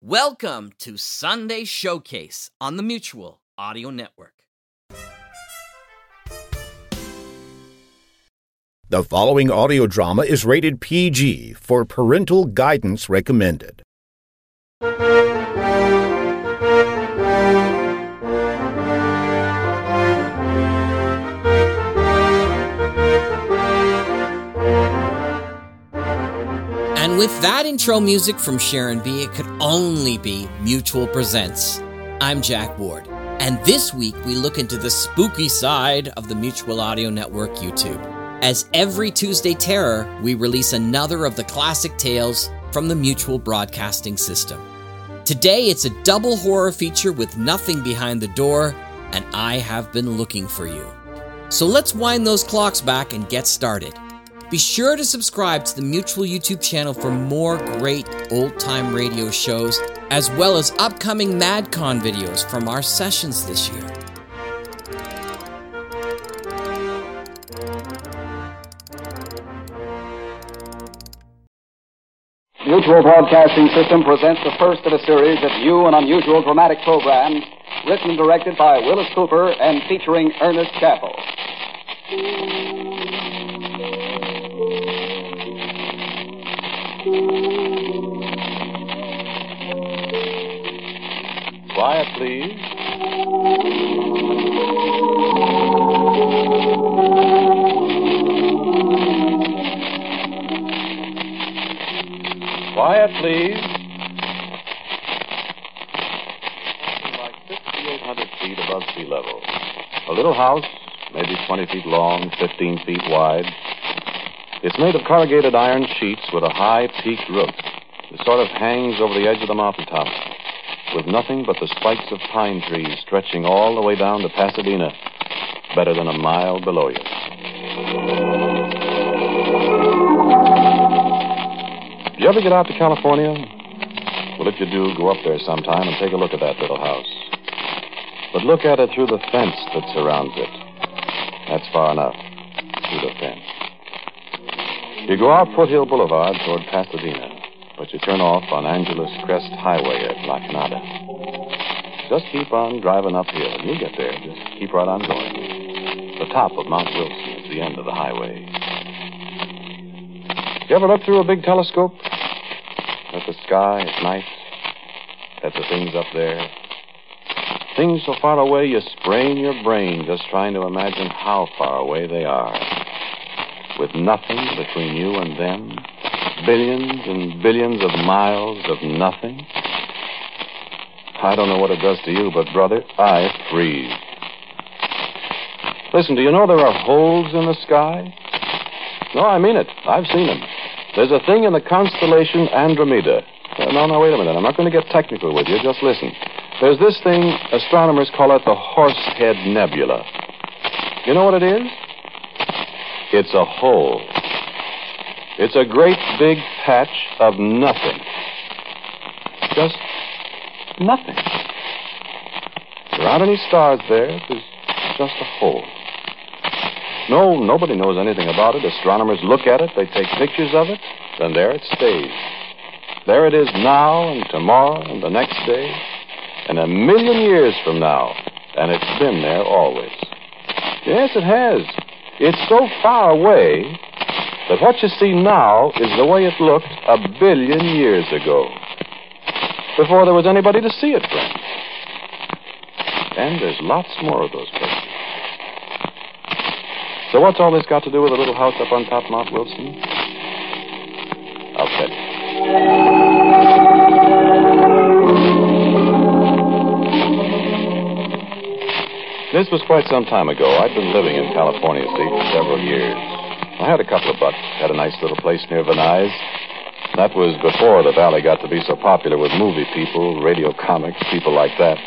Welcome to Sunday Showcase on the Mutual Audio Network. The following audio drama is rated PG for parental guidance recommended. And with that intro music from Sharon B, it could only be Mutual Presents. I'm Jack Ward, and this week we look into the spooky side of the Mutual Audio Network YouTube. As every Tuesday Terror, we release another of the classic tales from the Mutual Broadcasting System. Today it's a double horror feature with Nothing Behind the Door and I Have Been Looking for You. So let's wind those clocks back and get started. Be sure to subscribe to the Mutual YouTube channel for more great old time radio shows, as well as upcoming MadCon videos from our sessions this year. Mutual Broadcasting System presents the first of a series of new and unusual dramatic programs written and directed by Willis Cooper and featuring Ernest Chappell. Quiet, please. Quiet, please. Like 5,800 feet above sea level. A little house, maybe 20 feet long, 15 feet wide. It's made of corrugated iron sheets with a high peaked roof. It sort of hangs over the edge of the mountaintop with nothing but the spikes of pine trees stretching all the way down to Pasadena, better than a mile below you. Did You ever get out to California? Well, if you do, go up there sometime and take a look at that little house. But look at it through the fence that surrounds it. That's far enough. You go out Foothill Boulevard toward Pasadena, but you turn off on Angeles Crest Highway at La Canada. Just keep on driving uphill, and you'll get there. Just keep right on going. The top of Mount Wilson is the end of the highway. You ever look through a big telescope? At the sky at night? At the things up there? Things so far away you sprain your brain just trying to imagine how far away they are. With nothing between you and them, billions and billions of miles of nothing. I don't know what it does to you, but brother, I freeze. Listen, do you know there are holes in the sky? No, I mean it. I've seen them. There's a thing in the constellation Andromeda. Uh, no, no, wait a minute. I'm not going to get technical with you. Just listen. There's this thing, astronomers call it the Horsehead Nebula. You know what it is? It's a hole. It's a great big patch of nothing. Just nothing. There aren't any stars there. There's just a hole. No, nobody knows anything about it. Astronomers look at it, they take pictures of it, then there it stays. There it is now and tomorrow and the next day and a million years from now. And it's been there always. Yes, it has. It's so far away that what you see now is the way it looked a billion years ago. Before there was anybody to see it, friends. And there's lots more of those places. So what's all this got to do with a little house up on top Mount Wilson? I'll tell you. This was quite some time ago. I'd been living in California, see, for several years. I had a couple of bucks, had a nice little place near Van Nuys. That was before the valley got to be so popular with movie people, radio comics, people like that.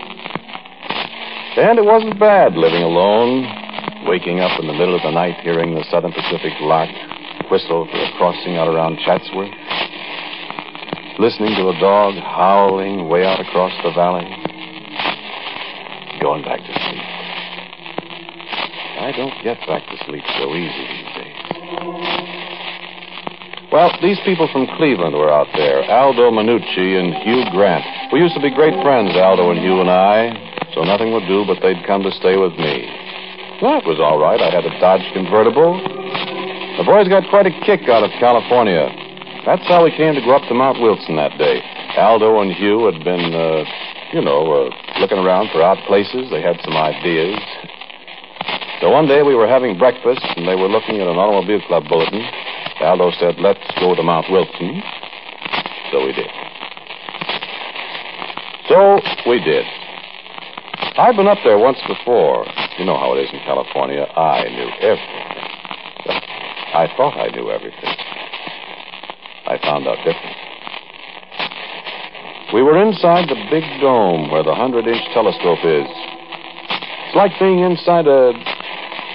And it wasn't bad living alone, waking up in the middle of the night hearing the Southern Pacific lark whistle for a crossing out around Chatsworth, listening to a dog howling way out across the valley, going back to. I don't get back to sleep so easy these days. Well, these people from Cleveland were out there Aldo Minucci and Hugh Grant. We used to be great friends, Aldo and Hugh and I, so nothing would do but they'd come to stay with me. That was all right. I had a Dodge convertible. The boys got quite a kick out of California. That's how we came to go up to Mount Wilson that day. Aldo and Hugh had been, uh, you know, uh, looking around for odd places. They had some ideas. So one day we were having breakfast, and they were looking at an automobile club bulletin. Aldo said, let's go to Mount Wilson. So we did. So we did. I've been up there once before. You know how it is in California. I knew everything. I thought I knew everything. I found out different. We were inside the big dome where the 100 inch telescope is. It's like being inside a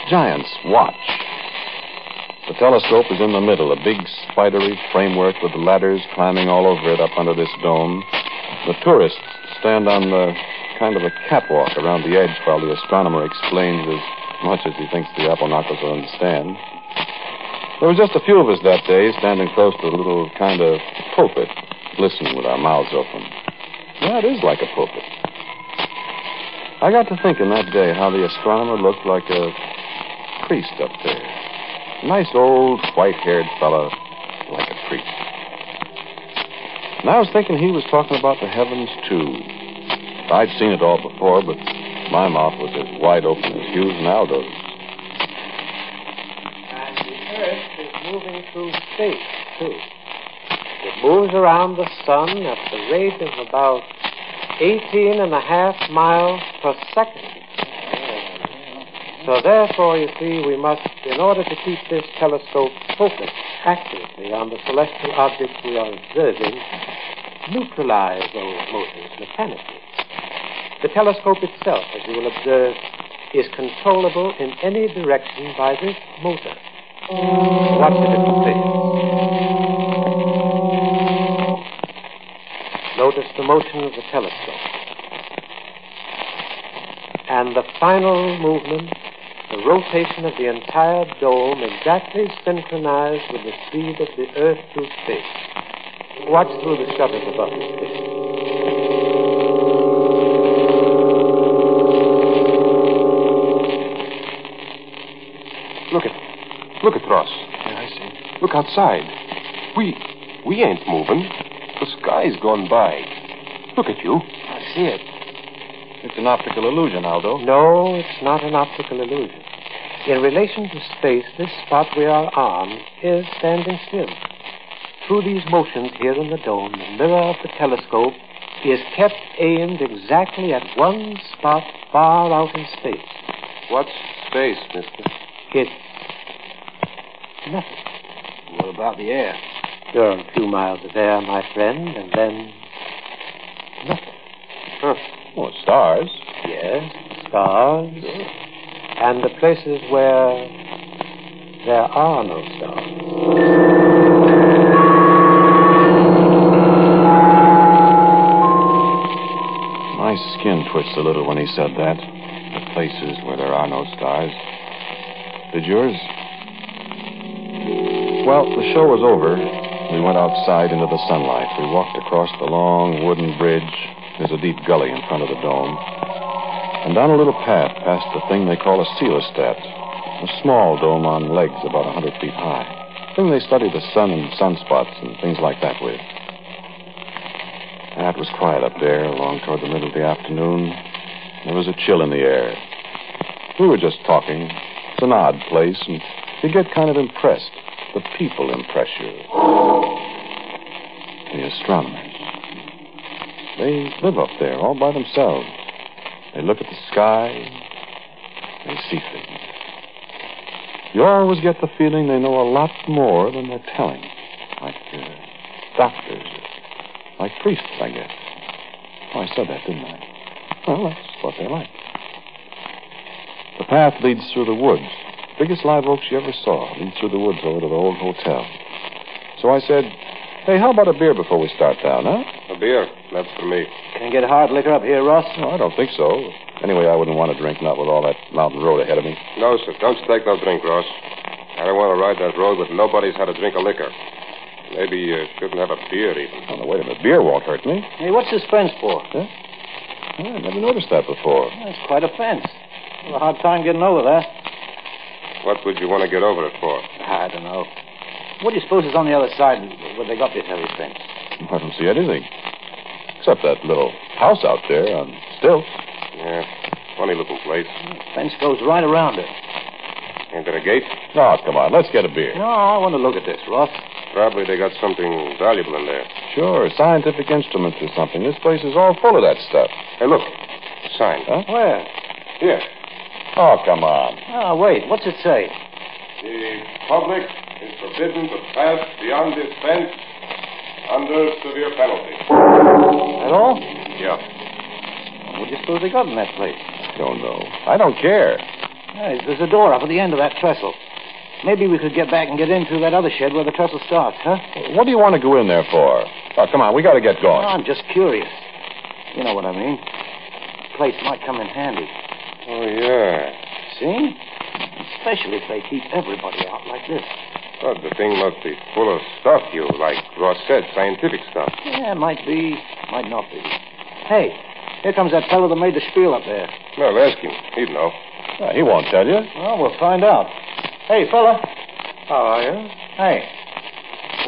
giant's watch. The telescope is in the middle, a big spidery framework with ladders climbing all over it up under this dome. The tourists stand on the kind of a catwalk around the edge while the astronomer explains as much as he thinks the apple knockers will understand. There were just a few of us that day standing close to a little kind of pulpit, listening with our mouths open. Yeah, it is like a pulpit. I got to thinking that day how the astronomer looked like a priest up there. Nice old white haired fellow, like a priest. And I was thinking he was talking about the heavens, too. I'd seen it all before, but my mouth was as wide open as Hugh's and Aldo's. And the Earth is moving through space, too. It moves around the sun at the rate of about 18 and a half miles per second. So therefore, you see, we must, in order to keep this telescope focused accurately on the celestial objects we are observing, neutralize those motors mechanically. The telescope itself, as you will observe, is controllable in any direction by this motor. Watch the different places. Notice the motion of the telescope. And the final movement the rotation of the entire dome exactly synchronized with the speed of the Earth through space. Watch through the shutters above you, please. Look at, look at Ross. Yeah, I see. Look outside. We, we ain't moving. The sky's gone by. Look at you. I see it. It's an optical illusion, Aldo. No, it's not an optical illusion. In relation to space, this spot we are on is standing still. Through these motions here in the dome, the mirror of the telescope is kept aimed exactly at one spot far out in space. What's space, mister? It's nothing. What about the air? There are a few miles of air, my friend, and then nothing. Huh. Oh, stars. Yes, stars. And the places where there are no stars. My skin twitched a little when he said that. The places where there are no stars. Did yours? Well, the show was over. We went outside into the sunlight. We walked across the long wooden bridge. There's a deep gully in front of the dome. And down a little path past the thing they call a coelostat. A small dome on legs about a 100 feet high. Thing they study the sun and sunspots and things like that with. It was quiet up there along toward the middle of the afternoon. There was a chill in the air. We were just talking. It's an odd place, and you get kind of impressed. The people impress you. The astronomers. They live up there all by themselves. They look at the sky. They see things. You always get the feeling they know a lot more than they're telling. Like uh, doctors. Like priests, I guess. Oh, I said that, didn't I? Well, that's what they're like. The path leads through the woods. Biggest live oaks you ever saw. Leads through the woods over to the old hotel. So I said, hey, how about a beer before we start down, huh? A beer. That's for me. Can get hard liquor up here, Ross? No, I don't think so. Anyway, I wouldn't want to drink, not with all that mountain road ahead of me. No, sir. Don't take no drink, Ross. I don't want to ride that road with nobody's had a drink of liquor. Maybe you shouldn't have a beer even. Oh, no, wait a minute. Beer won't hurt me. Hey, what's this fence for? Oh, I never noticed that before. That's quite a fence. Have a hard time getting over that. What would you want to get over it for? I don't know. What do you suppose is on the other side where they got this heavy fence? I don't see anything. Except that little house out there on stilts. Yeah, funny looking place. Fence goes right around it. Ain't there a gate? Oh, come on. Let's get a beer. No, I want to look at this, Ross. Probably they got something valuable in there. Sure, scientific instruments or something. This place is all full of that stuff. Hey, look. A sign. Huh? Where? Here. Oh, come on. Oh, wait. What's it say? The public is forbidden to pass beyond this fence under severe penalty. At all? Yeah. What do you suppose they got in that place? Don't know. I don't care. There's a door up at the end of that trestle. Maybe we could get back and get in through that other shed where the trestle starts, huh? What do you want to go in there for? Oh, come on. We got to get going. I'm just curious. You know what I mean. The place might come in handy. Oh, yeah. See? Especially if they keep everybody out like this. Well, the thing must be full of stuff, you, like Ross said, scientific stuff. Yeah, might be, might not be. Hey, here comes that fellow that made the spiel up there. Well, ask him. He'd know. Uh, he won't tell you. Well, we'll find out. Hey, fella. How are you? Hey.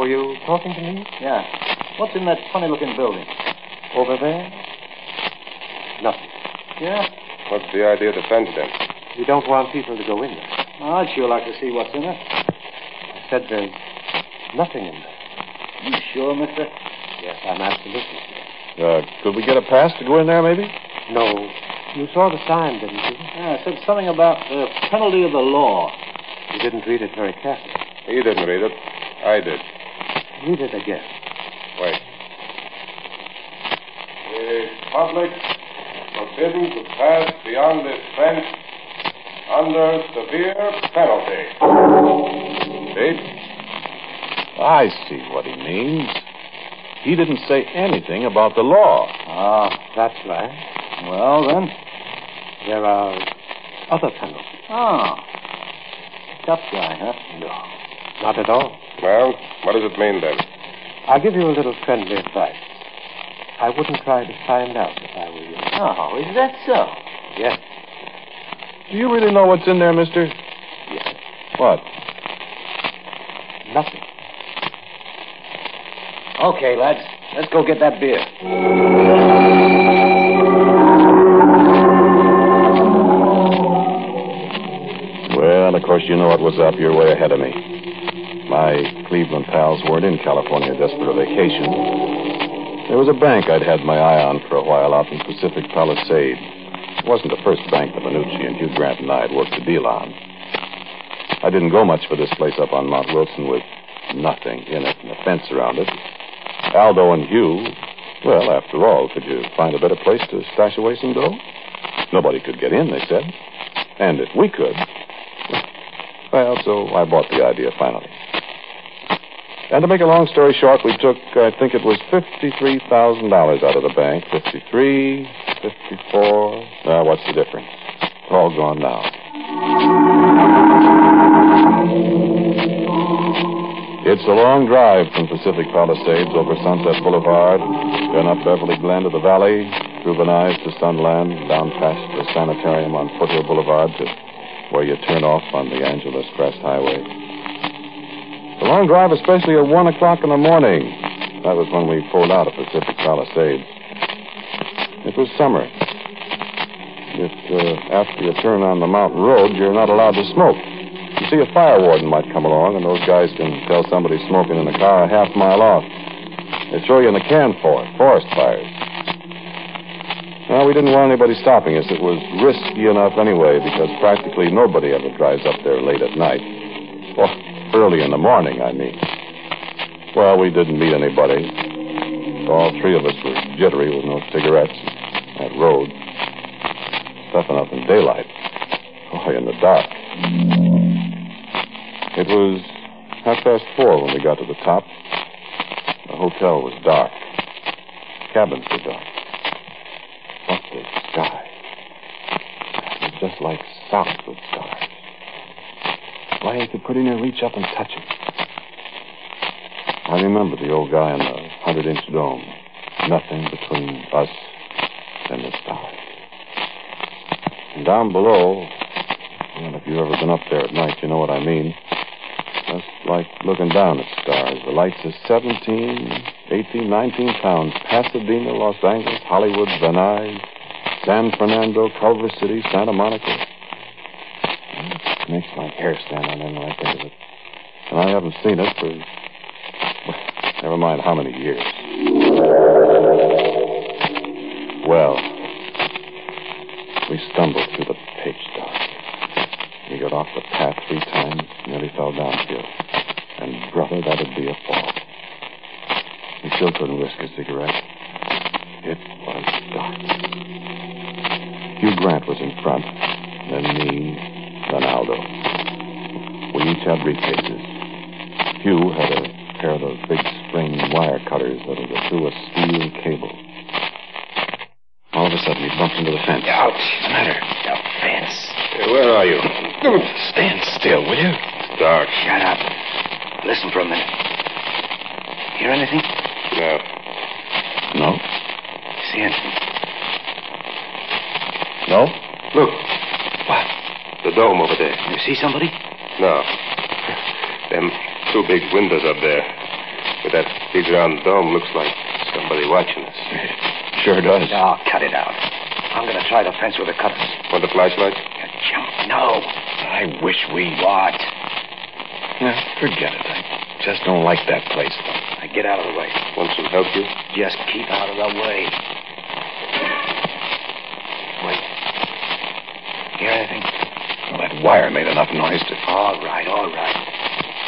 Were you talking to me? Yeah. What's in that funny-looking building? Over there? Nothing. Yeah? What's the idea of the fence, then? We don't want people to go in there. I'd sure like to see what's in it. I said there's nothing in there. You sure, mister? Yes, I'm absolutely sure. Uh, could we get a pass to go in there, maybe? No. You saw the sign, didn't you? Yeah, it said something about the penalty of the law. You didn't read it very carefully. You didn't read it. I did. Read it again. Wait. The public forbidden to pass beyond this fence under severe penalty. See? I see what he means. He didn't say anything about the law. Ah, That's right. well then. There are other penalties. Ah. Tough guy, huh? No, not at all. Well, what does it mean, then? I'll give you a little friendly advice. I wouldn't try to find out if I were you. Oh, is that so? Yes. Do you really know what's in there, mister? Yes. What? Nothing. Okay, lads. Let's go get that beer. Well, of course, you know what was up. You're way ahead of me. My Cleveland pals weren't in California just for a vacation. There was a bank I'd had my eye on for a while out in Pacific Palisades. It wasn't the first bank that Minucci and Hugh Grant and I had worked a deal on. I didn't go much for this place up on Mount Wilson with nothing in it and a fence around it. Aldo and Hugh, well, after all, could you find a better place to stash away some dough? Nobody could get in, they said. And if we could, well, so I bought the idea finally. And to make a long story short, we took, I think it was $53,000 out of the bank. 53, 54. Now, what's the difference? All gone now. It's a long drive from Pacific Palisades over Sunset Boulevard, then up Beverly Glen to the valley, through Van Nuys to Sunland, down past the sanitarium on Foothill Boulevard to where you turn off on the Angeles Crest Highway. The long drive, especially at 1 o'clock in the morning. That was when we pulled out of Pacific Palisades. It was summer. If, uh, after you turn on the mountain road, you're not allowed to smoke. You see, a fire warden might come along, and those guys can tell somebody smoking in the car a half mile off. They throw you in the can for it, forest fires. Well, we didn't want anybody stopping us. It was risky enough anyway, because practically nobody ever drives up there late at night. Or early in the morning, I mean. Well, we didn't meet anybody. All three of us were jittery with no cigarettes. That road. Tough enough in daylight. Boy, in the dark. It was half past four when we got to the top. The hotel was dark. Cabins were dark. What the sky? Was just like Southwood stars. Why, could pretty near reach up and touch it. I remember the old guy in the hundred inch dome. Nothing between us and the stars. And down below, well, if you've ever been up there at night, you know what I mean. Just like looking down at stars. The lights are 17, 18, 19 pounds. Pasadena, Los Angeles, Hollywood, Nuys, San Fernando, Culver City, Santa Monica. It makes my hair stand on end when I think of it. And I haven't seen it for, well, never mind how many years. Well, we stumbled through the. We got off the path three times, nearly fell downhill. And, brother, that'd be a fall. We still couldn't risk a cigarette. It was dark. Hugh Grant was in front, then me, then Aldo. We each had briefcases. Hugh had a pair of those big spring wire cutters that'll go through a steel cable. All of a sudden, he bumped into the fence. Ouch. What's the matter? The fence. where are you? Stand still, will you? Dark. Shut up. Listen for a minute. Hear anything? No. No. See anything? No? Look, What? the dome over there. You see somebody? No. Them two big windows up there. With that big round dome looks like somebody watching us. Sure does. No, cut it out. I'm going to try the fence with a cutter. Want the flashlight? You chump. No. I wish we. What? Yeah, forget it. I just don't like that place. Now get out of the way. Want some help you? Just keep out of the way. Wait. Hear anything? Well, that wire made enough noise to. All right, all right.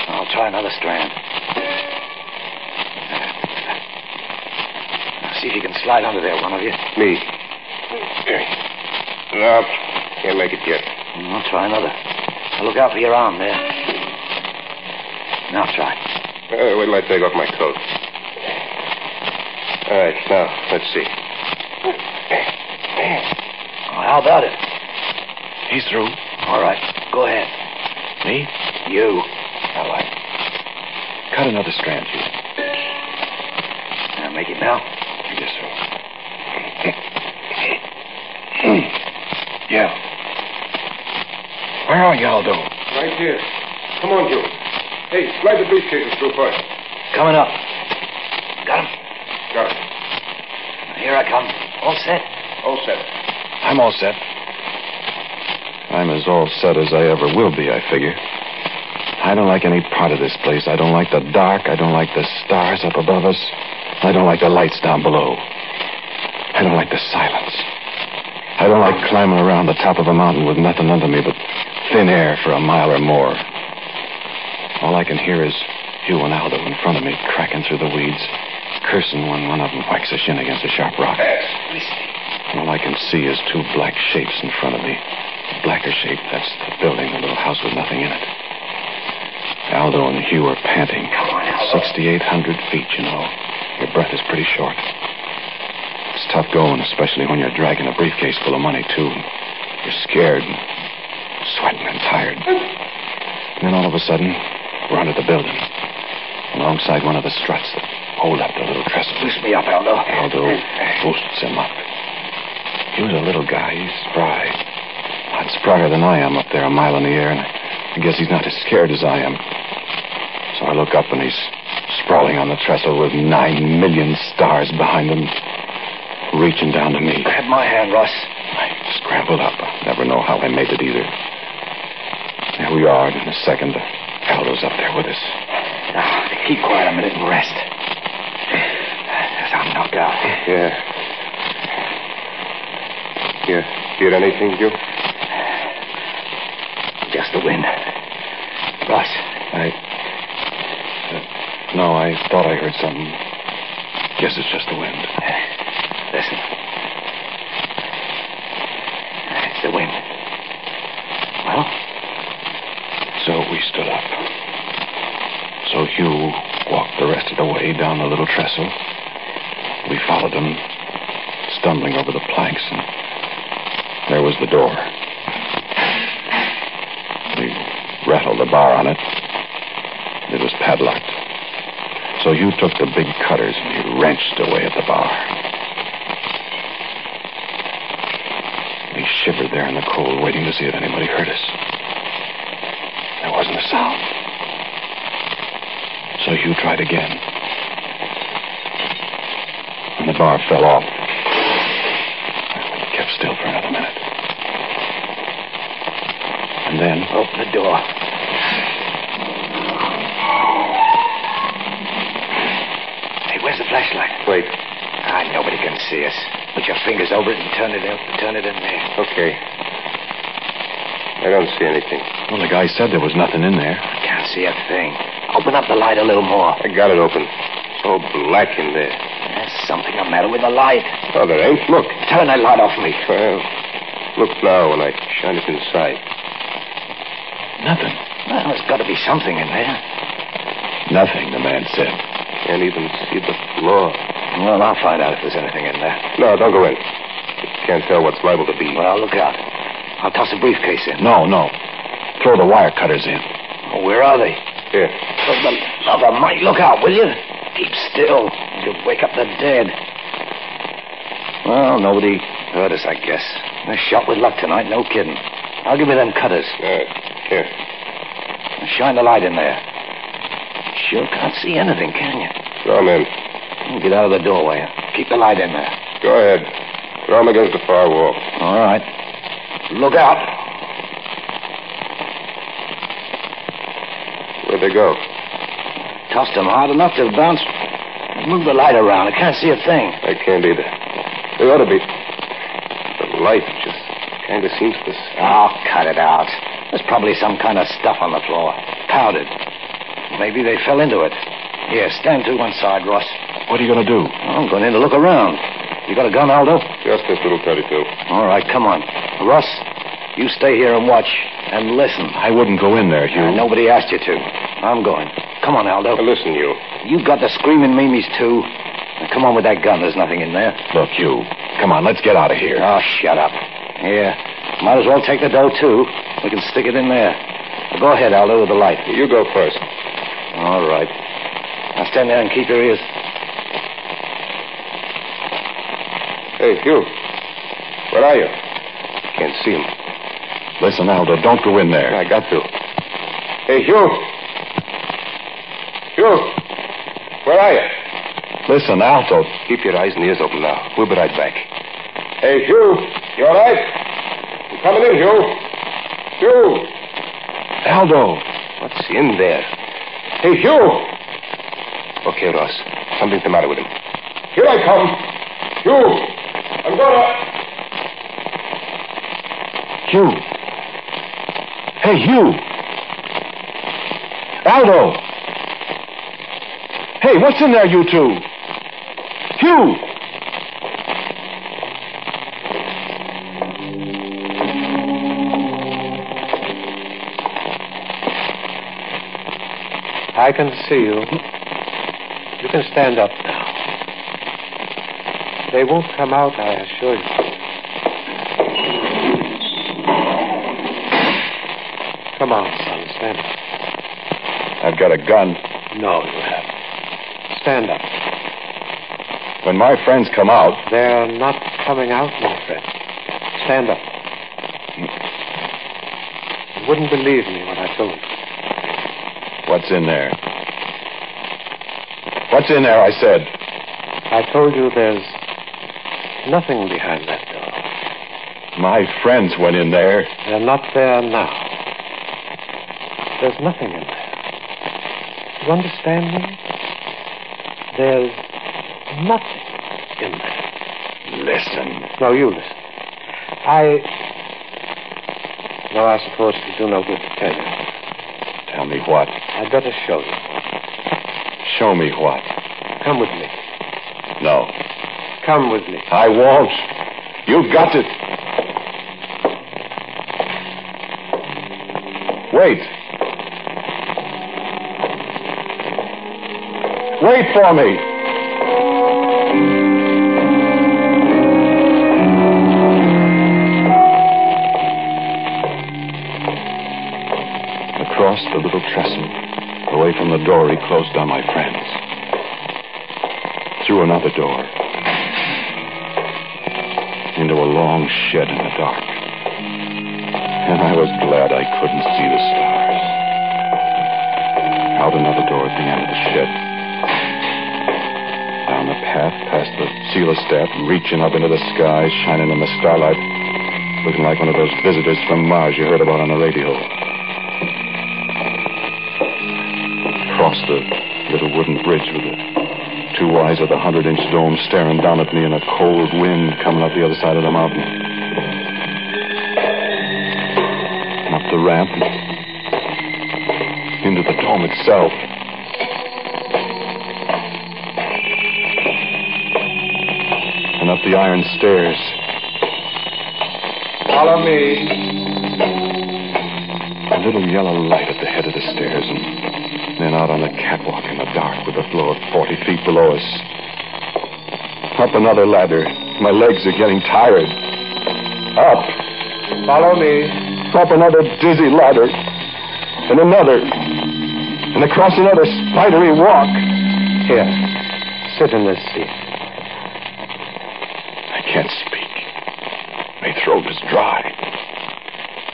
I'll try another strand. Now see if you can slide under there, one of you. Me. No, can't make it yet. I'll try another. Now look out for your arm there. Now try. Uh, wait till I take off my coat. All right, now, let's see. Oh, how about it? He's through. All right, go ahead. Me? You. All right. Cut another strand, Hugh. Now make it now. Yes, sir. yeah. Where are you, Aldo? Right here. Come on, Joe. Hey, slide the briefcases through first. Coming up. Got him. Got him. Here I come. All set. All set. I'm all set. I'm as all set as I ever will be, I figure. I don't like any part of this place. I don't like the dark. I don't like the stars up above us. I don't like the lights down below. I don't like the silence. I don't like climbing around the top of a mountain with nothing under me but thin air for a mile or more. All I can hear is Hugh and Aldo in front of me, cracking through the weeds, cursing when one of them whacks a shin against a sharp rock. All I can see is two black shapes in front of me. The blacker shape, that's the building, the little house with nothing in it. Aldo and Hugh are panting. 6,800 feet, you know. Your breath is pretty short. It's tough going, especially when you're dragging a briefcase full of money, too. You're scared sweating and tired. And then all of a sudden, we're under the building, alongside one of the struts that hold up the little trestle. Loose me up, Aldo. Aldo boosts him up. He was a little guy. He's spry. A lot sprier than I am up there a mile in the air, and I guess he's not as scared as I am. So I look up, and he's sprawling on the trestle with nine million stars behind him, reaching down to me. Grab my hand, Russ. I scrambled up. I never know how I made it either. There we are, and in a second, Aldo's up there with us. Now, keep quiet a minute and rest. I'm knocked out. Yeah. You hear anything, Hugh? Just the wind. Russ, I. Uh, no, I thought I heard something. Guess it's just the wind. listen. It's the wind. Well, So we stood up. So Hugh walked the rest of the way down the little trestle. We followed him, stumbling over the planks, and there was the door. We rattled the bar on it. It was padlocked. So you took the big cutters and you wrenched away at the bar. We shivered there in the cold, waiting to see if anybody heard us. There wasn't a sound. So you tried again. And the bar fell off. We kept still for another minute. And then. Open the door. Hey, where's the flashlight? Wait. Ah, nobody can see us. Put your fingers over it and turn it out. Turn it in there. Okay. I don't see anything. Well, the guy said there was nothing in there. I can't see a thing. Open up the light a little more. I got it open. It's all black in there. Something the matter with the light. Oh, there ain't. Look. Turn that light off me. Well, look now when I shine it inside. Nothing. Well, there's got to be something in there. Nothing, the man said. Can't even see the floor. Well, I'll find out if there's anything in there. No, don't go in. You can't tell what's liable to be. Well, look out. I'll toss a briefcase in. No, no. Throw the wire cutters in. Oh, where are they? Here. For the love of Mike, look out, will you? Keep still. You'll wake up the dead. Well, nobody heard us, I guess. A shot with luck tonight, no kidding. I'll give you them cutters. Uh, here. Shine the light in there. Sure can't see anything, can you? Throw 'em in. Get out of the doorway. Keep the light in there. Go ahead. Throw 'em against the far wall. All right. Look out. Where'd they go? Tossed them hard enough to bounce. Move the light around. I can't see a thing. I can't either. They ought to be. The light just kind of seems to. Oh, cut it out. There's probably some kind of stuff on the floor. Powdered. Maybe they fell into it. Here, stand to one side, Ross. What are you going to do? I'm going in to look around. You got a gun, Aldo? Just this little 32. All right, come on. Russ, you stay here and watch and listen. I wouldn't go in there, Hugh. Uh, nobody asked you to. I'm going. Come on, Aldo. Now, listen, you. You've got the screaming Mimi's, too. Now, come on with that gun. There's nothing in there. Look, Hugh. Come on, let's get out of here. Oh, shut up. Here. Might as well take the dough, too. We can stick it in there. Go ahead, Aldo, with the light. You go first. All right. Now stand there and keep your ears. Hey, Hugh. Where are you? Can't see him. Listen, Aldo, don't go in there. I got to. Hey, Hugh. Hugh. Where are you? Listen, Aldo. Keep your eyes and ears open now. We'll be right back. Hey, Hugh. You all right? You coming in, Hugh? Hugh. Aldo. What's in there? Hey, Hugh. Okay, Ross. Something's the matter with him. Here I come. Hugh. I'm gonna. Hugh. Hey, Hugh. Aldo. Hey, what's in there, you two? Hugh. I can see you. You can stand up now. They won't come out, I assure you. Come on, son. Stand up. I've got a gun. No, you haven't. Stand up. When my friends come out, They're not coming out, my friend. Stand up. You wouldn't believe me when I told you. what's in there? What's in there, I said. I told you there's nothing behind that door. My friends went in there. They're not there now. There's nothing in there. You understand me? There's nothing in there. Listen. No, you listen. I. No, I suppose it'll do no good to tell you. Tell me what. I'd better show you. Show me what. Come with me. No. Come with me. I won't. You've got to. Wait. Wait for me. Across the little trestle, away from the door, he closed on my friends. Through another door. Into a long shed in the dark. And I was glad I couldn't see the stars. Out another door at the end of the shed. Down the path past the staff, reaching up into the sky, shining in the starlight, looking like one of those visitors from Mars you heard about on the radio. Across the little wooden bridge with the two eyes of the hundred inch dome staring down at me and a cold wind coming up the other side of the mountain. Up the ramp into the dome itself. Up the iron stairs. Follow me. A little yellow light at the head of the stairs, and then out on the catwalk in the dark with the floor 40 feet below us. Up another ladder. My legs are getting tired. Up. Follow me. Up another dizzy ladder. And another. And across another spidery walk. Here. Sit in this seat. I can't speak. My throat is dry.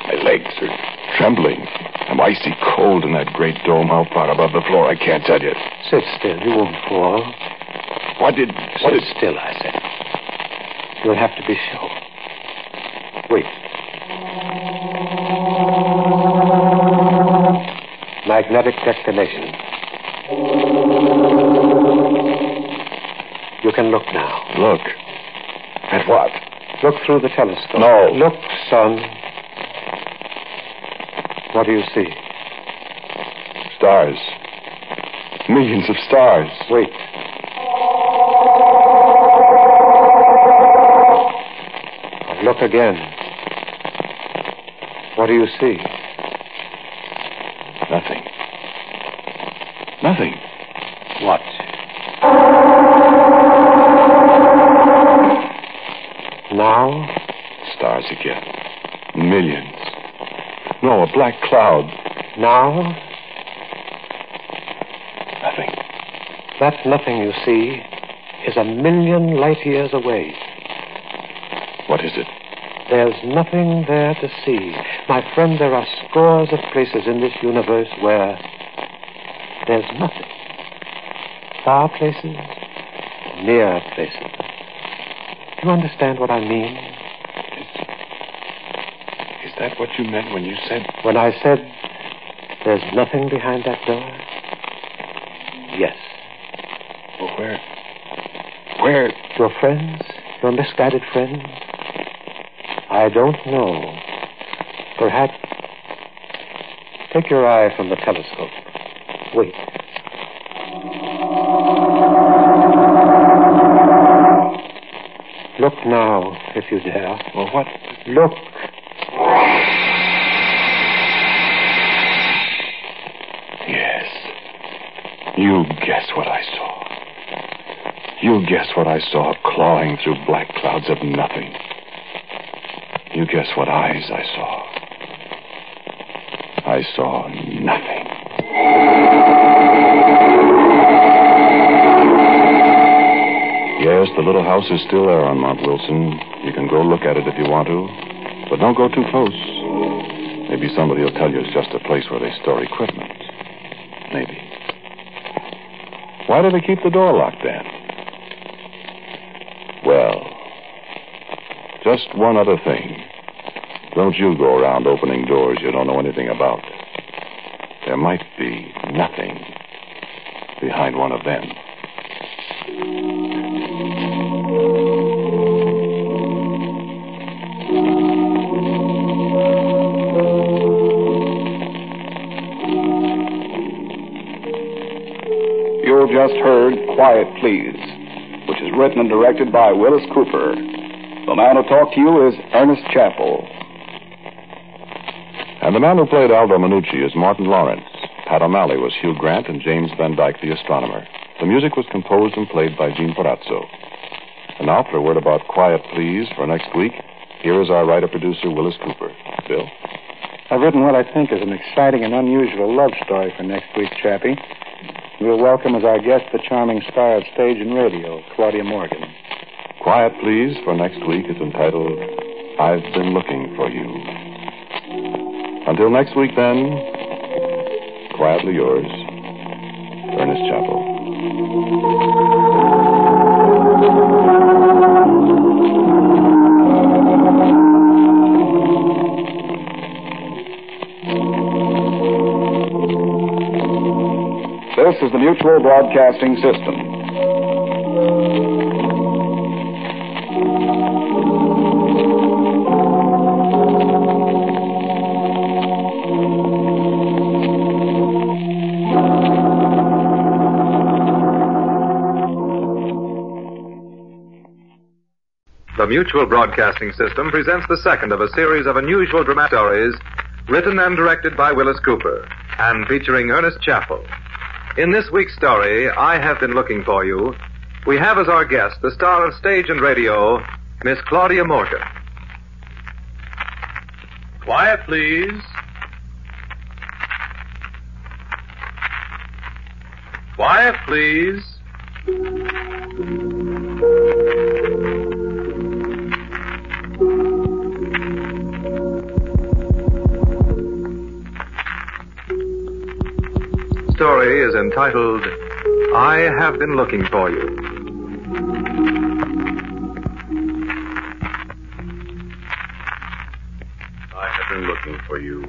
My legs are trembling. I'm icy cold in that great dome. How far above the floor, I can't tell you. Sit still. You won't fall. What did. What Sit did. still, I said. You'll have to be sure. Wait. Magnetic declination. You can look now. Look. At what? Look through the telescope. No. Look, son. What do you see? Stars. Millions of stars. Wait. Look again. What do you see? Nothing. Nothing. What? Now? Stars again. Millions. No, a black cloud. Now? Nothing. That nothing you see is a million light years away. What is it? There's nothing there to see. My friend, there are scores of places in this universe where there's nothing. Far places, near places. Do you understand what I mean? Is that what you meant when you said. When I said there's nothing behind that door? Yes. Where. Your friends? Your misguided friends? I don't know. Perhaps. Take your eye from the telescope. Wait. Look now, if you dare. Well, what? Look. Yes. You guess what I saw. Guess what I saw clawing through black clouds of nothing. You guess what eyes I saw. I saw nothing. Yes, the little house is still there on Mount Wilson. You can go look at it if you want to. But don't go too close. Maybe somebody will tell you it's just a place where they store equipment. Maybe. Why do they keep the door locked then? Well, just one other thing. Don't you go around opening doors you don't know anything about. There might be nothing behind one of them. You've just heard Quiet Please, which is written and directed by Willis Cooper. The man who talked to you is Ernest Chappell. And the man who played Aldo Manucci is Martin Lawrence. Pat O'Malley was Hugh Grant and James Van Dyke, the astronomer. The music was composed and played by Gene Perazzo. And now, for a word about Quiet Please for next week, here is our writer producer, Willis Cooper. Bill? I've written what I think is an exciting and unusual love story for next week, Chappie. We'll welcome as our guest the charming star of stage and radio, Claudia Morgan. Quiet Please for next week is entitled I've Been Looking for You. Until next week, then, quietly yours, Ernest Chappell. This is the Mutual Broadcasting System. The Mutual Broadcasting System presents the second of a series of unusual dramatic stories written and directed by Willis Cooper and featuring Ernest Chappell. In this week's story, I Have Been Looking for You, we have as our guest the star of stage and radio, Miss Claudia Morgan. Quiet, please. Quiet, please. Story is entitled I Have Been Looking for You. I have been looking for you.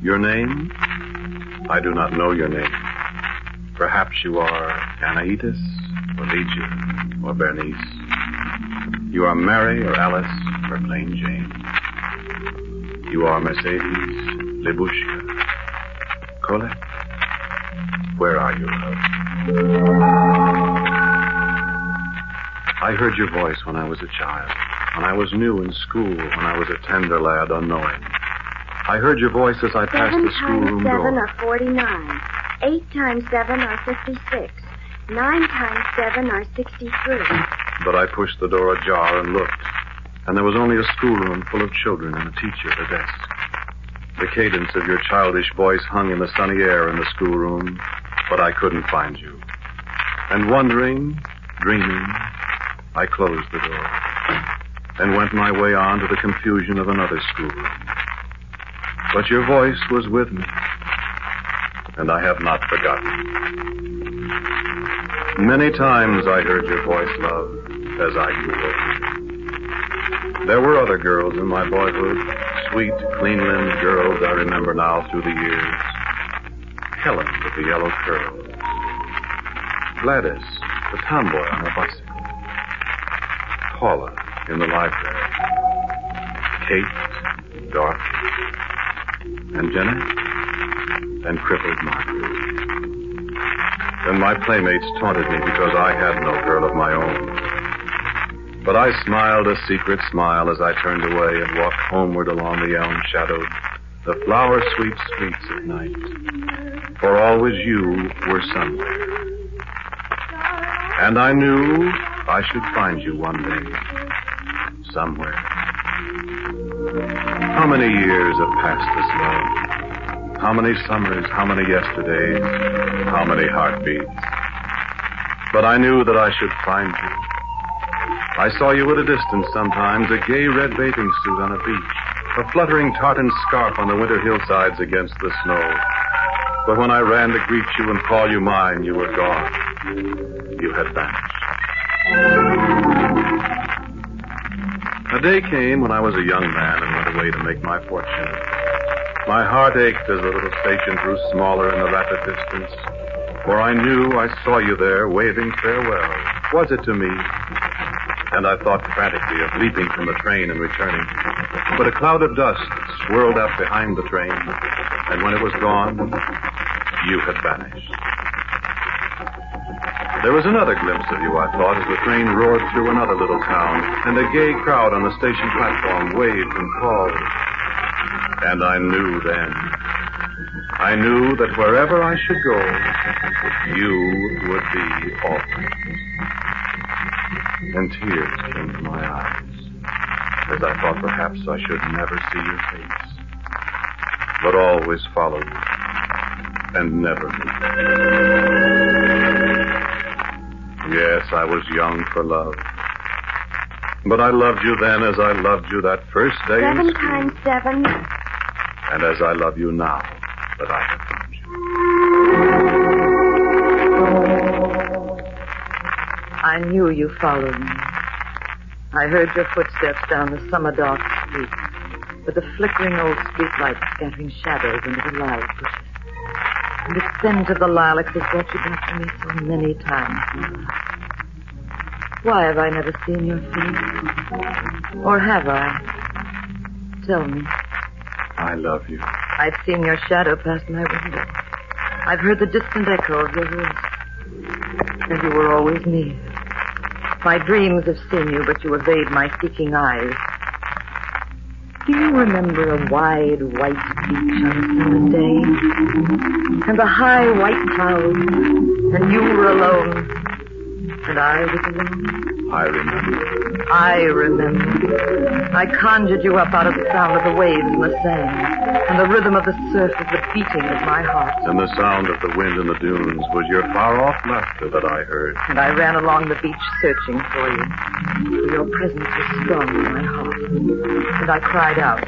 Your name? I do not know your name. Perhaps you are Anaitis, or Lygia, or Bernice. You are Mary, or Alice, or plain Jane. You are Mercedes, Libushka, Where are you, love? I heard your voice when I was a child, when I was new in school, when I was a tender lad unknowing. I heard your voice as I passed Seven the schoolroom seven door. are forty-nine. Eight times seven are fifty-six. Nine times seven are sixty-three. But I pushed the door ajar and looked, and there was only a schoolroom full of children and a teacher at a desk. The cadence of your childish voice hung in the sunny air in the schoolroom, but I couldn't find you. And wondering, dreaming, I closed the door and went my way on to the confusion of another schoolroom. But your voice was with me, and I have not forgotten. Many times I heard your voice, love, as I grew older. There were other girls in my boyhood, sweet, clean-limbed girls I remember now through the years. Helen with the yellow curls. Gladys, the tomboy on a bicycle. Paula in the library. Kate, Dorothy, and Jenny, and crippled Margaret. Then my playmates taunted me because I had no girl of my own. But I smiled a secret smile as I turned away and walked homeward along the elm shadowed, the flower sweet streets at night. For always you were somewhere. And I knew I should find you one day, somewhere. How many years have passed this love? How many summers, how many yesterdays, how many heartbeats? But I knew that I should find you. I saw you at a distance sometimes, a gay red bathing suit on a beach, a fluttering tartan scarf on the winter hillsides against the snow. But when I ran to greet you and call you mine, you were gone. You had vanished. A day came when I was a young man and went away to make my fortune. My heart ached as the little station grew smaller in the rapid distance, for I knew I saw you there waving farewell. Was it to me? And I thought frantically of leaping from the train and returning. But a cloud of dust swirled up behind the train, and when it was gone, you had vanished. There was another glimpse of you, I thought, as the train roared through another little town, and a gay crowd on the station platform waved and called. And I knew then. I knew that wherever I should go, you would be always. And tears came to my eyes, as I thought perhaps I should never see your face, but always follow you. and never meet. Yes, I was young for love. But I loved you then as I loved you that first day Seven times seven. and as I love you now that I have I knew you followed me. I heard your footsteps down the summer dark street, with the flickering old street light scattering shadows into the lilac bushes. And the scent of the lilacs has brought you back to me so many times. Why have I never seen your face? Or have I? Tell me. I love you. I've seen your shadow pass my window. I've heard the distant echo of your voice. And you were always near. My dreams have seen you, but you evade my seeking eyes. Do you remember a wide white beach on a summer day? And the high white clouds, and you were alone, and I was alone? I remember. I remember. I conjured you up out of the sound of the waves in the sand, and the rhythm of the surf of the beating of my heart. And the sound of the wind in the dunes was your far off laughter that I heard. And I ran along the beach searching for you. For your presence was strong in my heart. And I cried out.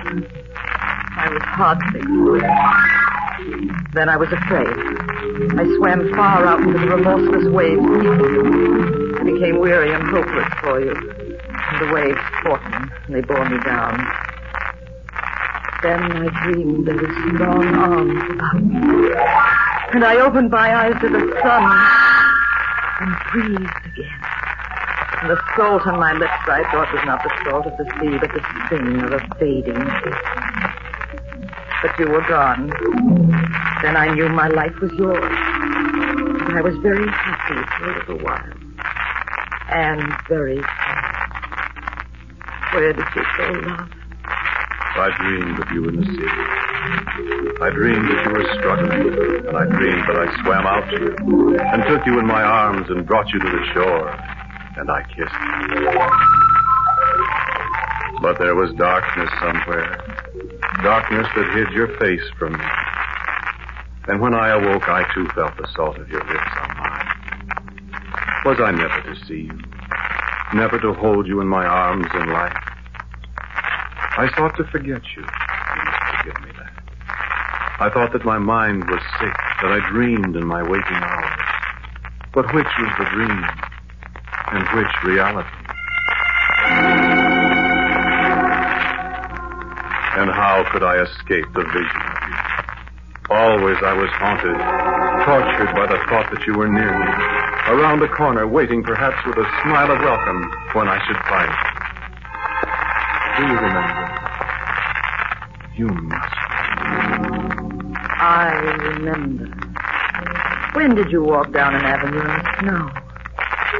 I was heartsick. Then I was afraid. I swam far out into the remorseless waves. I became weary and hopeless for you. And the waves fought me, and they bore me down. Then I dreamed there were strong arms about me. And I opened my eyes to the sun and breathed again. And the salt on my lips I thought was not the salt of the sea, but the sting of a fading kiss. But you were gone. Then I knew my life was yours. And I was very happy for a little while. And very sad. Where did you go, love? I dreamed of you in the sea. I dreamed that you were struggling, and I dreamed that I swam out to you and took you in my arms and brought you to the shore, and I kissed you. But there was darkness somewhere, darkness that hid your face from me. And when I awoke, I too felt the salt of your lips on mine. Was I never to see you, never to hold you in my arms in life? I sought to forget you. You must forgive me that. I thought that my mind was sick, that I dreamed in my waking hours. But which was the dream, and which reality? And how could I escape the vision of you? Always I was haunted, tortured by the thought that you were near me, around the corner, waiting perhaps with a smile of welcome when I should find you. Do you remember? You must. I remember. When did you walk down an avenue in the snow?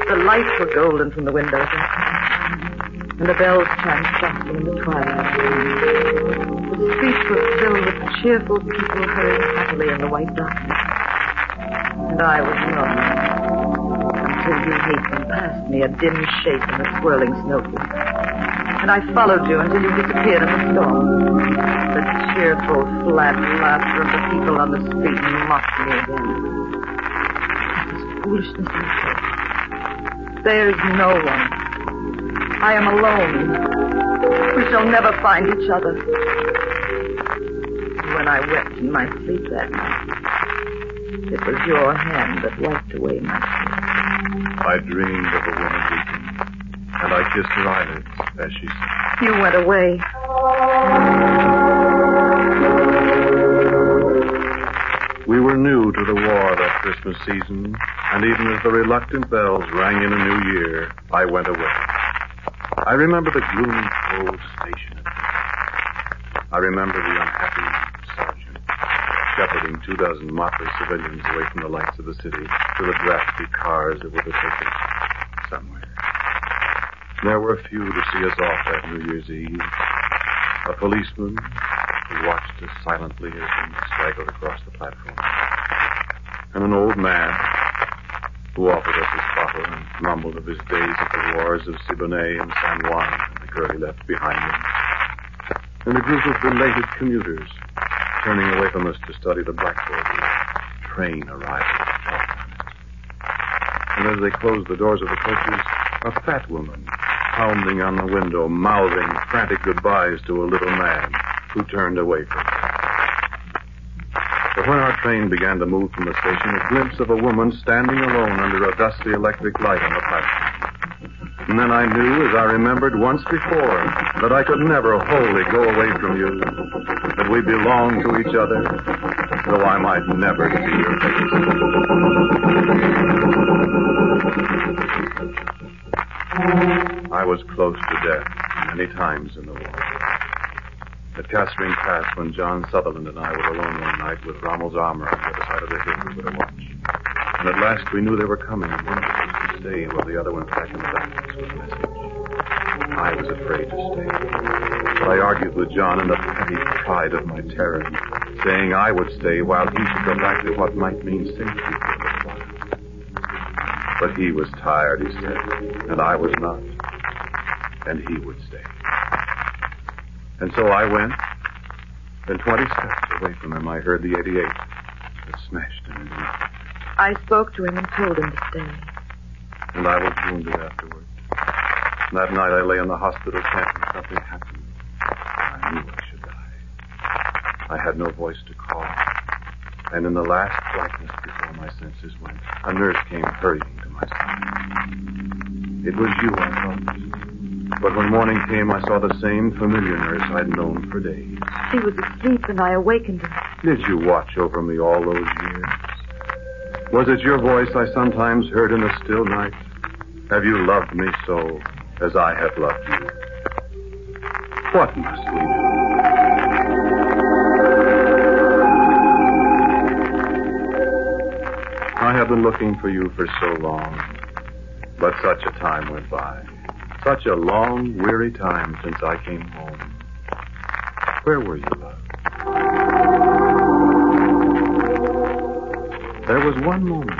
The lights were golden from the windows and the bells chimed softly in the twilight. The streets were filled with cheerful people hurrying happily in the white darkness. And I was alone until you hastened past me, a dim shape in the swirling snowflakes. And I followed you until you disappeared in the storm. The cheerful, flat laughter of the people on the street mocked me again. It was foolishness I thought. There's no one. I am alone. We shall never find each other. When I wept in my sleep that night, it was your hand that wiped away my tears. I dreamed of a woman weeping, and I kissed her eyelids as she said, You went away. We were new to the war that Christmas season, and even as the reluctant bells rang in a new year, I went away. I remember the gloomy, cold station. I remember the unhappy sergeant shepherding two dozen motley civilians away from the lights of the city to the drafty cars that were to take us somewhere. There were a few to see us off that New Year's Eve. A policeman who watched us silently as we straggled across the platform. And an old man who offered us his bottle and mumbled of his days at the wars of Siboney and San Juan and the girl he left behind him. And a group of belated commuters turning away from us to study the blackboard. the train arriving. And as they closed the doors of the coaches, a fat woman, pounding on the window, mouthing frantic goodbyes to a little man who turned away from. When our train began to move from the station, a glimpse of a woman standing alone under a dusty electric light on the platform. And then I knew, as I remembered once before, that I could never wholly go away from you, that we belonged to each other, though I might never see your face. I was close to death many times in the war. At Kasserine Pass, when John Sutherland and I were alone one night with Rommel's armor on the other side of the hill, we were to watch. And at last we knew they were coming, and one of us was to stay while the other went back in the darkness with a message. I was afraid to stay. But I argued with John in the petty pride of my terror, saying I would stay while he should go back to what might mean safety. But he was tired, he said, and I was not. And he would stay. And so I went. Then 20 steps away from him, I heard the 88. It smashed him into nothing. I spoke to him and told him to stay. And I was wounded afterward. And that night I lay in the hospital tent and something happened. I knew I should die. I had no voice to call. And in the last blackness before my senses went, a nurse came hurrying to my side. It was you, I thought. But when morning came, I saw the same familiar nurse I'd known for days. She was asleep and I awakened her. Did you watch over me all those years? Was it your voice I sometimes heard in the still night? Have you loved me so as I have loved you? What must we do? I have been looking for you for so long, but such a time went by. Such a long, weary time since I came home. Where were you, love? There was one moment.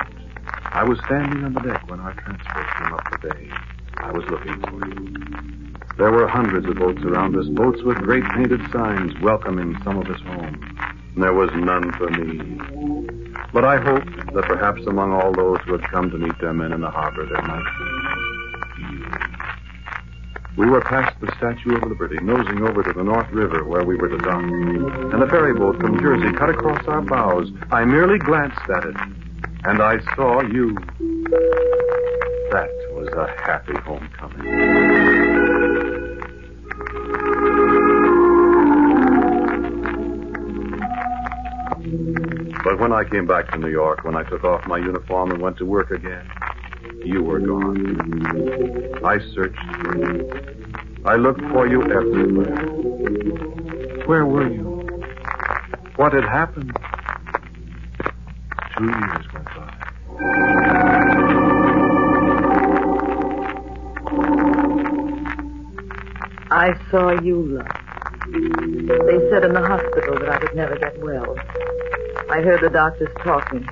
I was standing on the deck when our transport came up the bay. I was looking for you. There were hundreds of boats around us, boats with great painted signs welcoming some of us home. There was none for me. But I hoped that perhaps among all those who had come to meet their men in the harbor there might be. We were past the Statue of Liberty, nosing over to the North River where we were to dock. And the ferry boat from Jersey cut across our bows. I merely glanced at it, and I saw you. That was a happy homecoming. But when I came back to New York, when I took off my uniform and went to work again, you were gone. I searched for you. I looked for you everywhere. Where were you? What had happened? Two years went by. I saw you, love. They said in the hospital that I would never get well. I heard the doctors talking.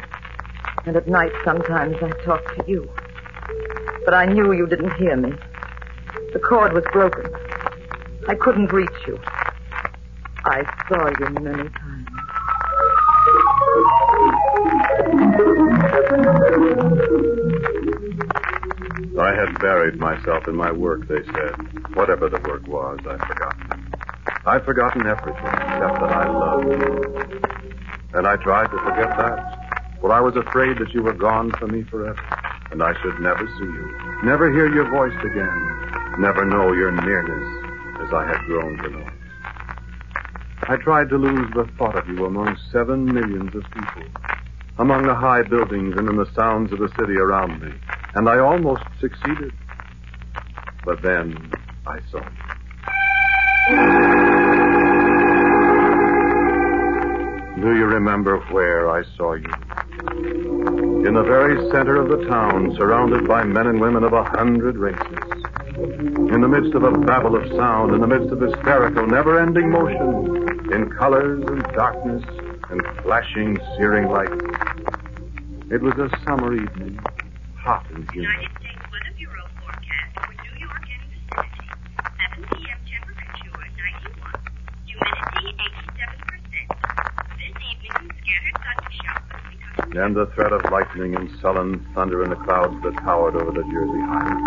And at night, sometimes I talked to you. But I knew you didn't hear me. The cord was broken. I couldn't reach you. I saw you many times. I had buried myself in my work, they said. Whatever the work was, I'd forgotten. I'd forgotten everything except that I loved you. And I tried to forget that. Well, I was afraid that you were gone from me forever, and I should never see you, never hear your voice again, never know your nearness as I had grown to know. I tried to lose the thought of you among seven millions of people, among the high buildings and in the sounds of the city around me, and I almost succeeded. But then I saw you. Do you remember where I saw you? In the very center of the town, surrounded by men and women of a hundred races. In the midst of a babel of sound, in the midst of hysterical, never ending motion, in colors and darkness and flashing, searing lights. It was a summer evening, hot and humid. And the threat of lightning and sullen thunder in the clouds that towered over the Jersey highway.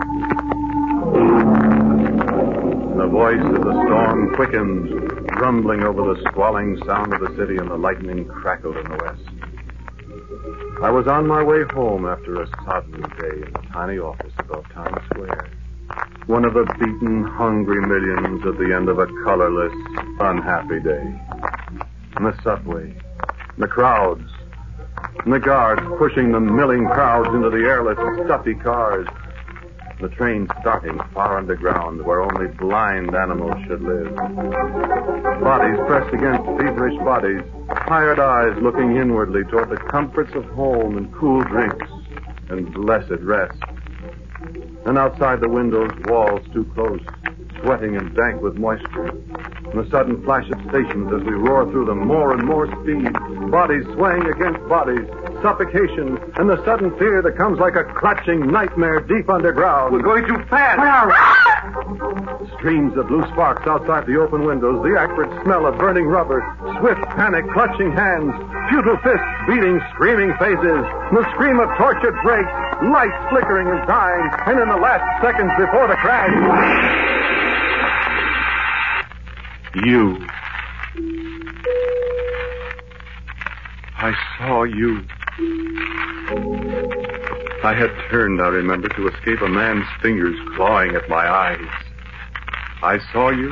The voice of the storm quickens, rumbling over the squalling sound of the city, and the lightning crackled in the west. I was on my way home after a sodden day in the tiny office above Times Square. One of the beaten, hungry millions at the end of a colorless, unhappy day. And the subway, and the crowds, and the guards pushing the milling crowds into the airless, stuffy cars. The train starting far underground where only blind animals should live. Bodies pressed against feverish bodies, tired eyes looking inwardly toward the comforts of home and cool drinks and blessed rest. And outside the windows, walls too close, sweating and dank with moisture. And the sudden flash of stations as we roar through them, more and more speed, bodies swaying against bodies, suffocation, and the sudden fear that comes like a clutching nightmare deep underground. We're going too fast. We are! Streams of blue sparks outside the open windows, the acrid smell of burning rubber, swift panic clutching hands, futile fists beating screaming faces, the scream of tortured brakes, lights flickering and dying, and in the last seconds before the crash. You. I saw you. I had turned, I remember, to escape a man's fingers clawing at my eyes. I saw you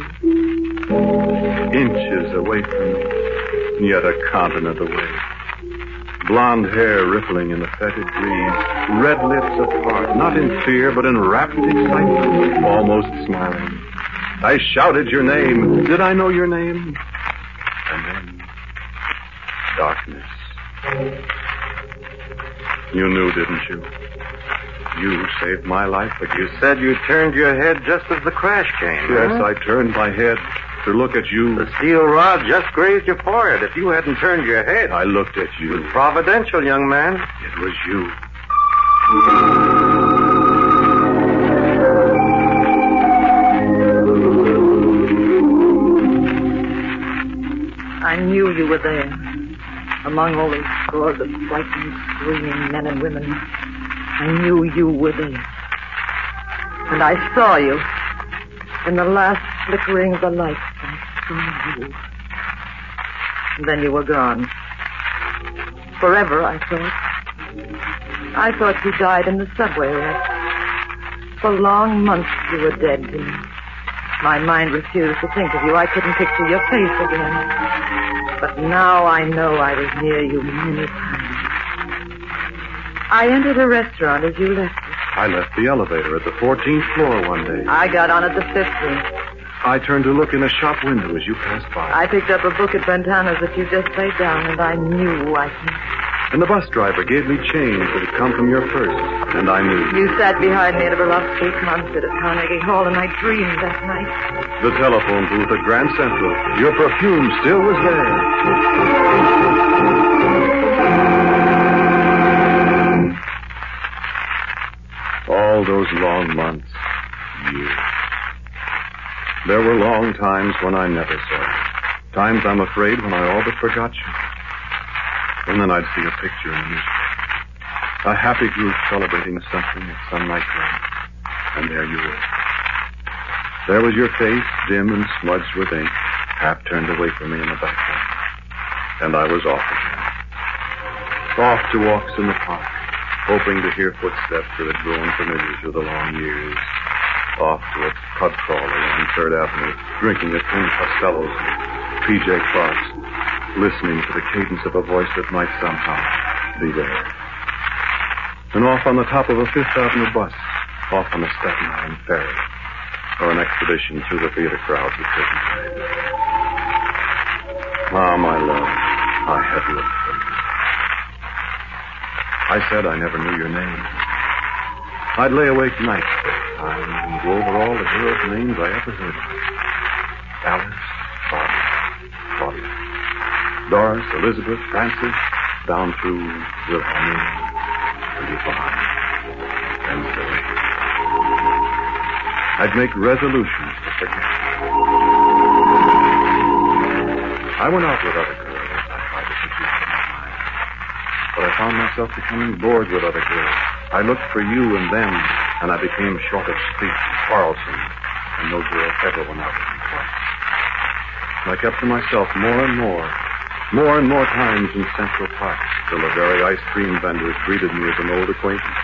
inches away from me, yet a continent away. Blonde hair rippling in the fetid breeze, red lips apart, not in fear, but in rapt excitement, almost smiling. I shouted your name. Did I know your name? And then, darkness. You knew, didn't you? You saved my life, but you said you turned your head just as the crash came. Yes, huh? I turned my head to look at you. The steel rod just grazed your forehead. If you hadn't turned your head. I looked at you. Providential, young man. It was you. Knew you were there, among all those scores of frightened, screaming men and women. I knew you were there. And I saw you. In the last flickering of the lights, I saw you. And then you were gone. Forever, I thought. I thought you died in the subway wreck. For long months you were dead to me. My mind refused to think of you. I couldn't picture your face again. But now I know I was near you many times. I entered a restaurant as you left it. I left the elevator at the 14th floor one day. I got on at the 15th. I turned to look in a shop window as you passed by. I picked up a book at Brentano's that you just laid down, and I knew I could. And the bus driver gave me change that had come from your purse, and I knew. You sat behind me at a Velocity concert at Carnegie Hall, and I dreamed that night. The telephone booth at Grand Central. Your perfume still was there. All those long months, years. There were long times when I never saw you. Times, I'm afraid, when I all but forgot you. And then I'd see a picture in the newspaper. A happy group celebrating something at some nightclub. And there you were. There was your face, dim and smudged with ink, half turned away from me in the background. And I was off again. Off to walks in the park, hoping to hear footsteps that had grown familiar through the long years. Off to a pub crawl along Third Avenue, drinking at Tim Costello's P.J. Clarke's, listening to the cadence of a voice that might somehow be there. And off on the top of a Fifth Avenue bus, off on a Staten Island ferry, or an expedition through the theater crowds at certain times. Ah, my love, I have looked for you. I said I never knew your name. I'd lay awake nights this time and go over all the girls' names I ever heard of. Alice, Barbara, Doris, Elizabeth, Frances, down through Wilhelmina, and Yvonne, and Zoe. I'd make resolutions to forget. I went out with other girls. I tried to put you out of my mind. But I found myself becoming bored with other girls. I looked for you and them, and I became short of speech, quarrelsome, and no girl ever went out with me twice. I kept to myself more and more, more and more times in Central Park, till the very ice cream vendors greeted me as an old acquaintance.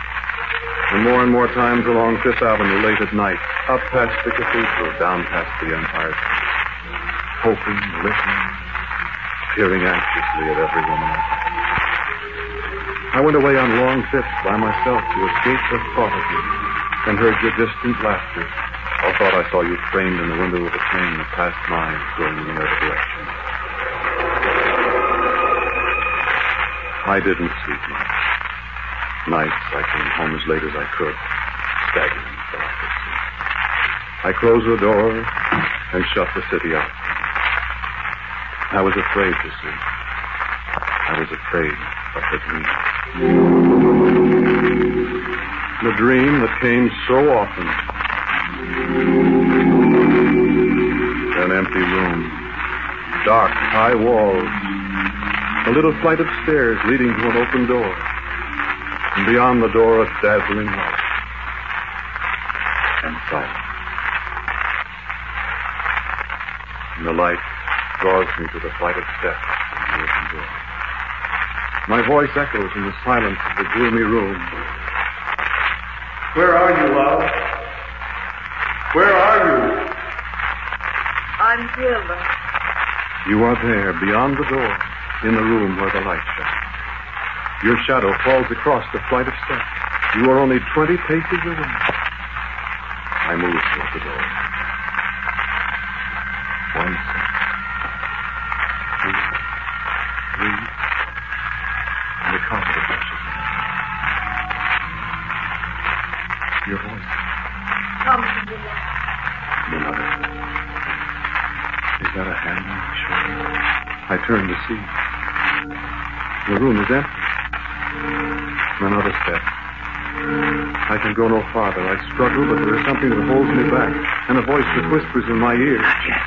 And more and more times along Fifth Avenue late at night, up past the cathedral, down past the Empire State, hoping, listening, peering anxiously at every woman I. I went away on long trips by myself to escape the thought of you, and heard your distant laughter, I thought I saw you framed in the window of a train that passed mine, going in the other direction. I didn't sleep much. Nights I came home as late as I could, staggering so I could sleep. I closed the door and shut the city out. I was afraid to sleep. I was afraid of the dream. The dream that came so often. An empty room. Dark, high walls. A little flight of stairs leading to an open door. And beyond the door, a dazzling light. And silence. And the light draws me to the flight of steps and the open door. My voice echoes in the silence of the gloomy room. Where are you, love? Where are you? I'm here, love. You are there, beyond the door, in the room where the light shines. Your shadow falls across the flight of steps. You are only 20 paces away. I move toward the door. One step. Two. Three. And the carpet in. Your voice. Come to me, love. Another. Is that a hand on my shoulder? I turn to see. The room is empty. Another step. I can go no farther. I struggle, but there is something that holds me back, and a voice that whispers in my ear. Not yet.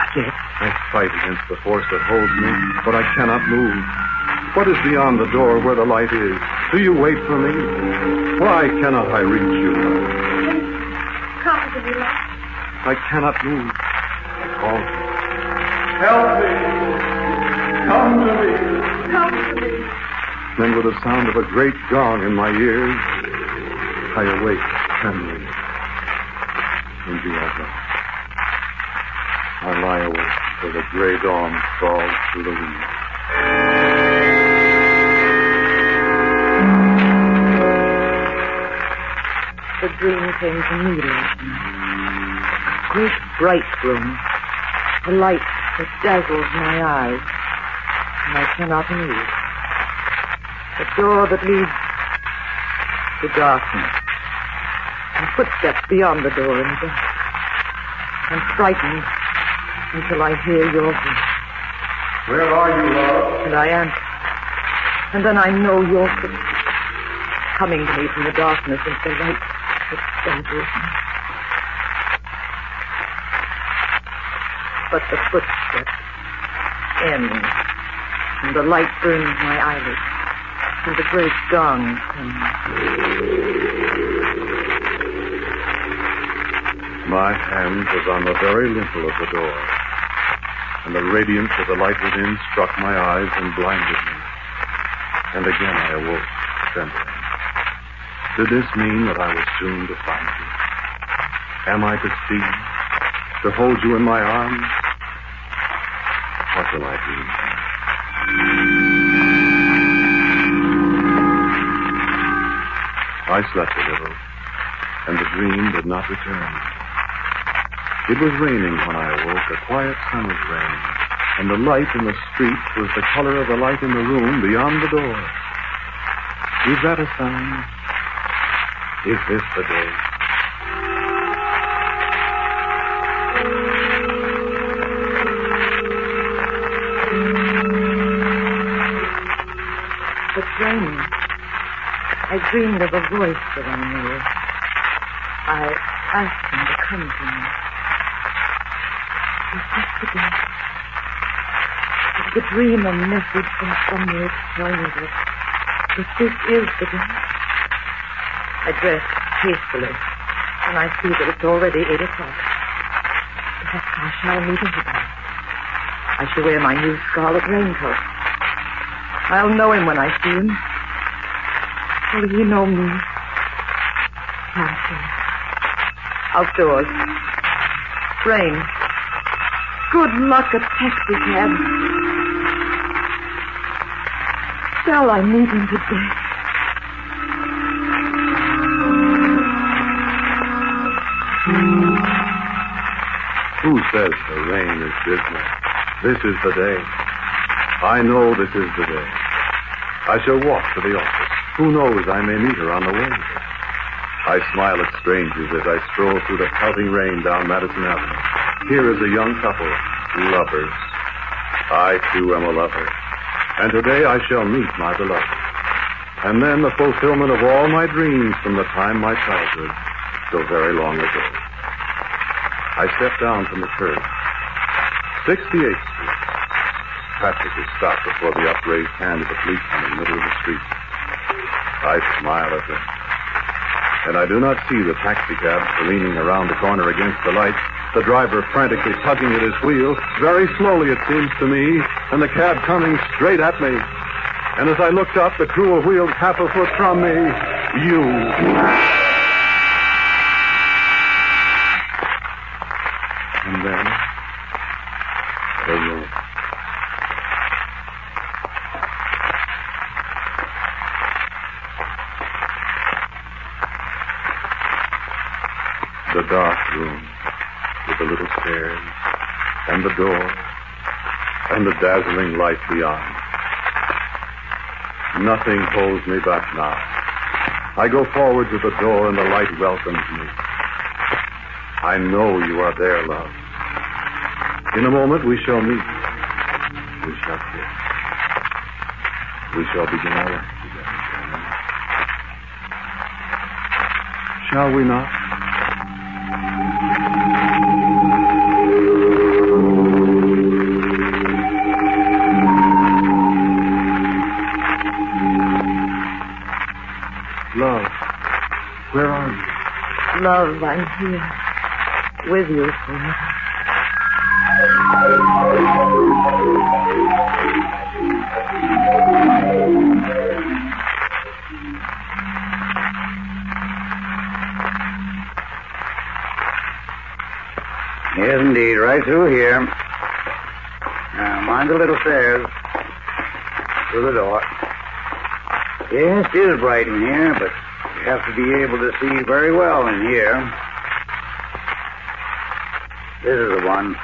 Not yet. I fight against the force that holds me, but I cannot move. What is beyond the door where the light is? Do you wait for me? Why cannot I reach you? Come to me. I cannot move. I call you. Help me. Come to me. Me. Then, with the sound of a great gong in my ears, I awake trembling. And you are gone. I lie awake till the gray dawn crawls through the window. The dream came to me last night. A great bright room. The light that dazzles my eyes. And I cannot move. The door that leads to darkness. And footsteps beyond the door in the dark. I'm frightened until I hear your voice. Where are you, love? And I answer. And then I know your footsteps coming to me from the darkness into the light me. But the footsteps end, and the light burns my eyelids, and the great gong comes. My hand was on the very lintel of the door, and the radiance of the light within struck my eyes and blinded me. And again I awoke, trembling. Did this mean that I was soon to find you? Am I to see you? To hold you in my arms? What will I do? I slept a little, and the dream did not return. It was raining when I awoke, a quiet summer's rain, and the light in the street was the color of the light in the room beyond the door. Is that a sign? Is this the day? I dreamed of a voice that I knew. I asked him to come to me. The day? Is the dream a message from somewhere telling me that this is the day. I dress hastily, and I see that it's already eight o'clock. Perhaps I shall meet him today. I shall wear my new scarlet raincoat. I'll know him when I see him. Will he know me? Can't say. Outdoors. Rain. Good luck, a taxi cab. Shall I meet him today? Who says the rain is dismal? This is the day. I know this is the day. I shall walk to the office. Who knows, I may meet her on the way. I smile at strangers as I stroll through the pelting rain down Madison Avenue. Here is a young couple, lovers. I, too, am a lover. And today I shall meet my beloved. And then the fulfillment of all my dreams from the time my childhood, so very long ago. I step down from the curb. 68th Street. Traffic is stopped before the upraised hand of the policeman in the middle of the street. I smile at them. And I do not see the taxicab leaning around the corner against the lights, the driver frantically tugging at his wheel, very slowly it seems to me, and the cab coming straight at me. And as I looked up, the cruel wheels half a foot from me, you. And then, the room. The dark room with the little stairs and the door and the dazzling light beyond. Nothing holds me back now. I go forward to the door and the light welcomes me. I know you are there, love. In a moment we shall meet. We shall kiss. We shall begin our life together. Shall we not? Love, I'm here. With you forever. Yes, indeed. Right through here. Now, mind the little stairs. Through the door. Yes, it is bright in here, but have to be able to see very well in here. This is the one.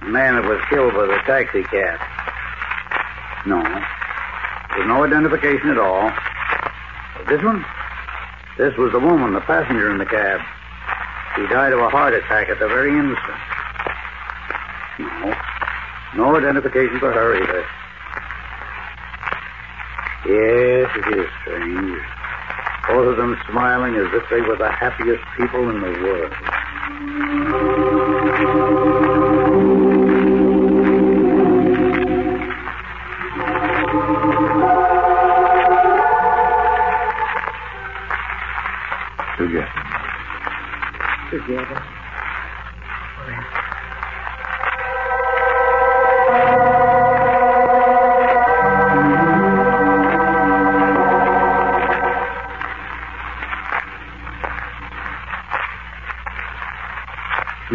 The man that was killed by the taxi cab. No. There's no identification at all. But this one? This was the woman, the passenger in the cab. She died of a heart attack at the very instant. No. No identification for her either. Yes, it is strange. Both of them smiling as if they were the happiest people in the world.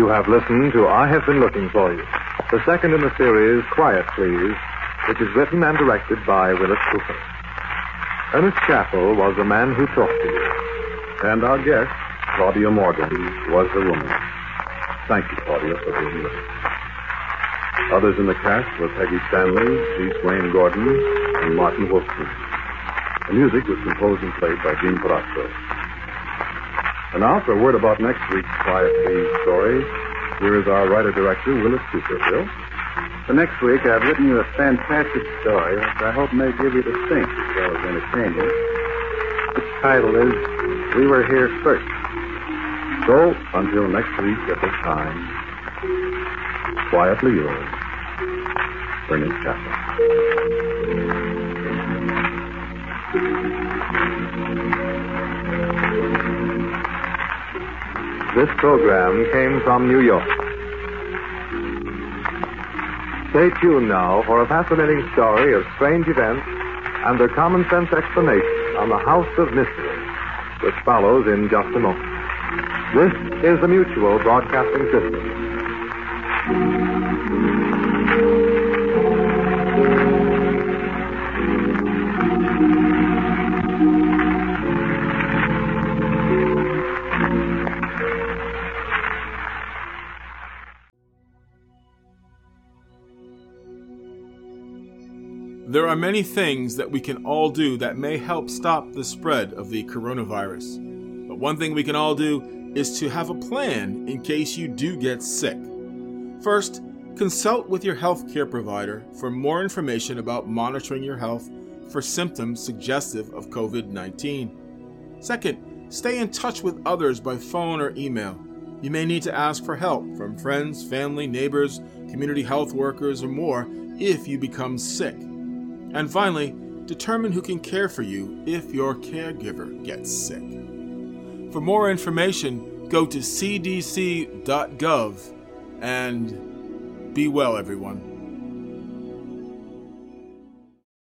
You have listened to I Have Been Looking for You, the second in the series, Quiet Please, which is written and directed by Willis Cooper. Ernest Chappell was the man who talked to you, and our guest, Claudia Morgan, was the woman. Thank you, Claudia, for being with us. Others in the cast were Peggy Stanley, G. Swayne Gordon, and Martin Wolfson. The music was composed and played by Gene Perazzo. And now for a word about next week's Quiet Please story. Here is our writer-director, Willis Cooper. Bill? For next week, I've written you a fantastic story, which I hope may give you to think as well as entertain you. Its title is We Were Here First. So, until next week at this time, quietly yours, Ernest Chappell. This program came from New York. Stay tuned now for a fascinating story of strange events and their common sense explanation on the House of Mystery, which follows in just a moment. This is the Mutual Broadcasting System. Many things that we can all do that may help stop the spread of the coronavirus. But one thing we can all do is to have a plan in case you do get sick. First, consult with your healthcare provider for more information about monitoring your health for symptoms suggestive of COVID 19. Second, stay in touch with others by phone or email. You may need to ask for help from friends, family, neighbors, community health workers, or more if you become sick. And finally, determine who can care for you if your caregiver gets sick. For more information, go to cdc.gov and be well, everyone.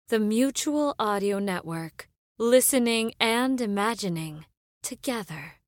The Mutual Audio Network. Listening and imagining together.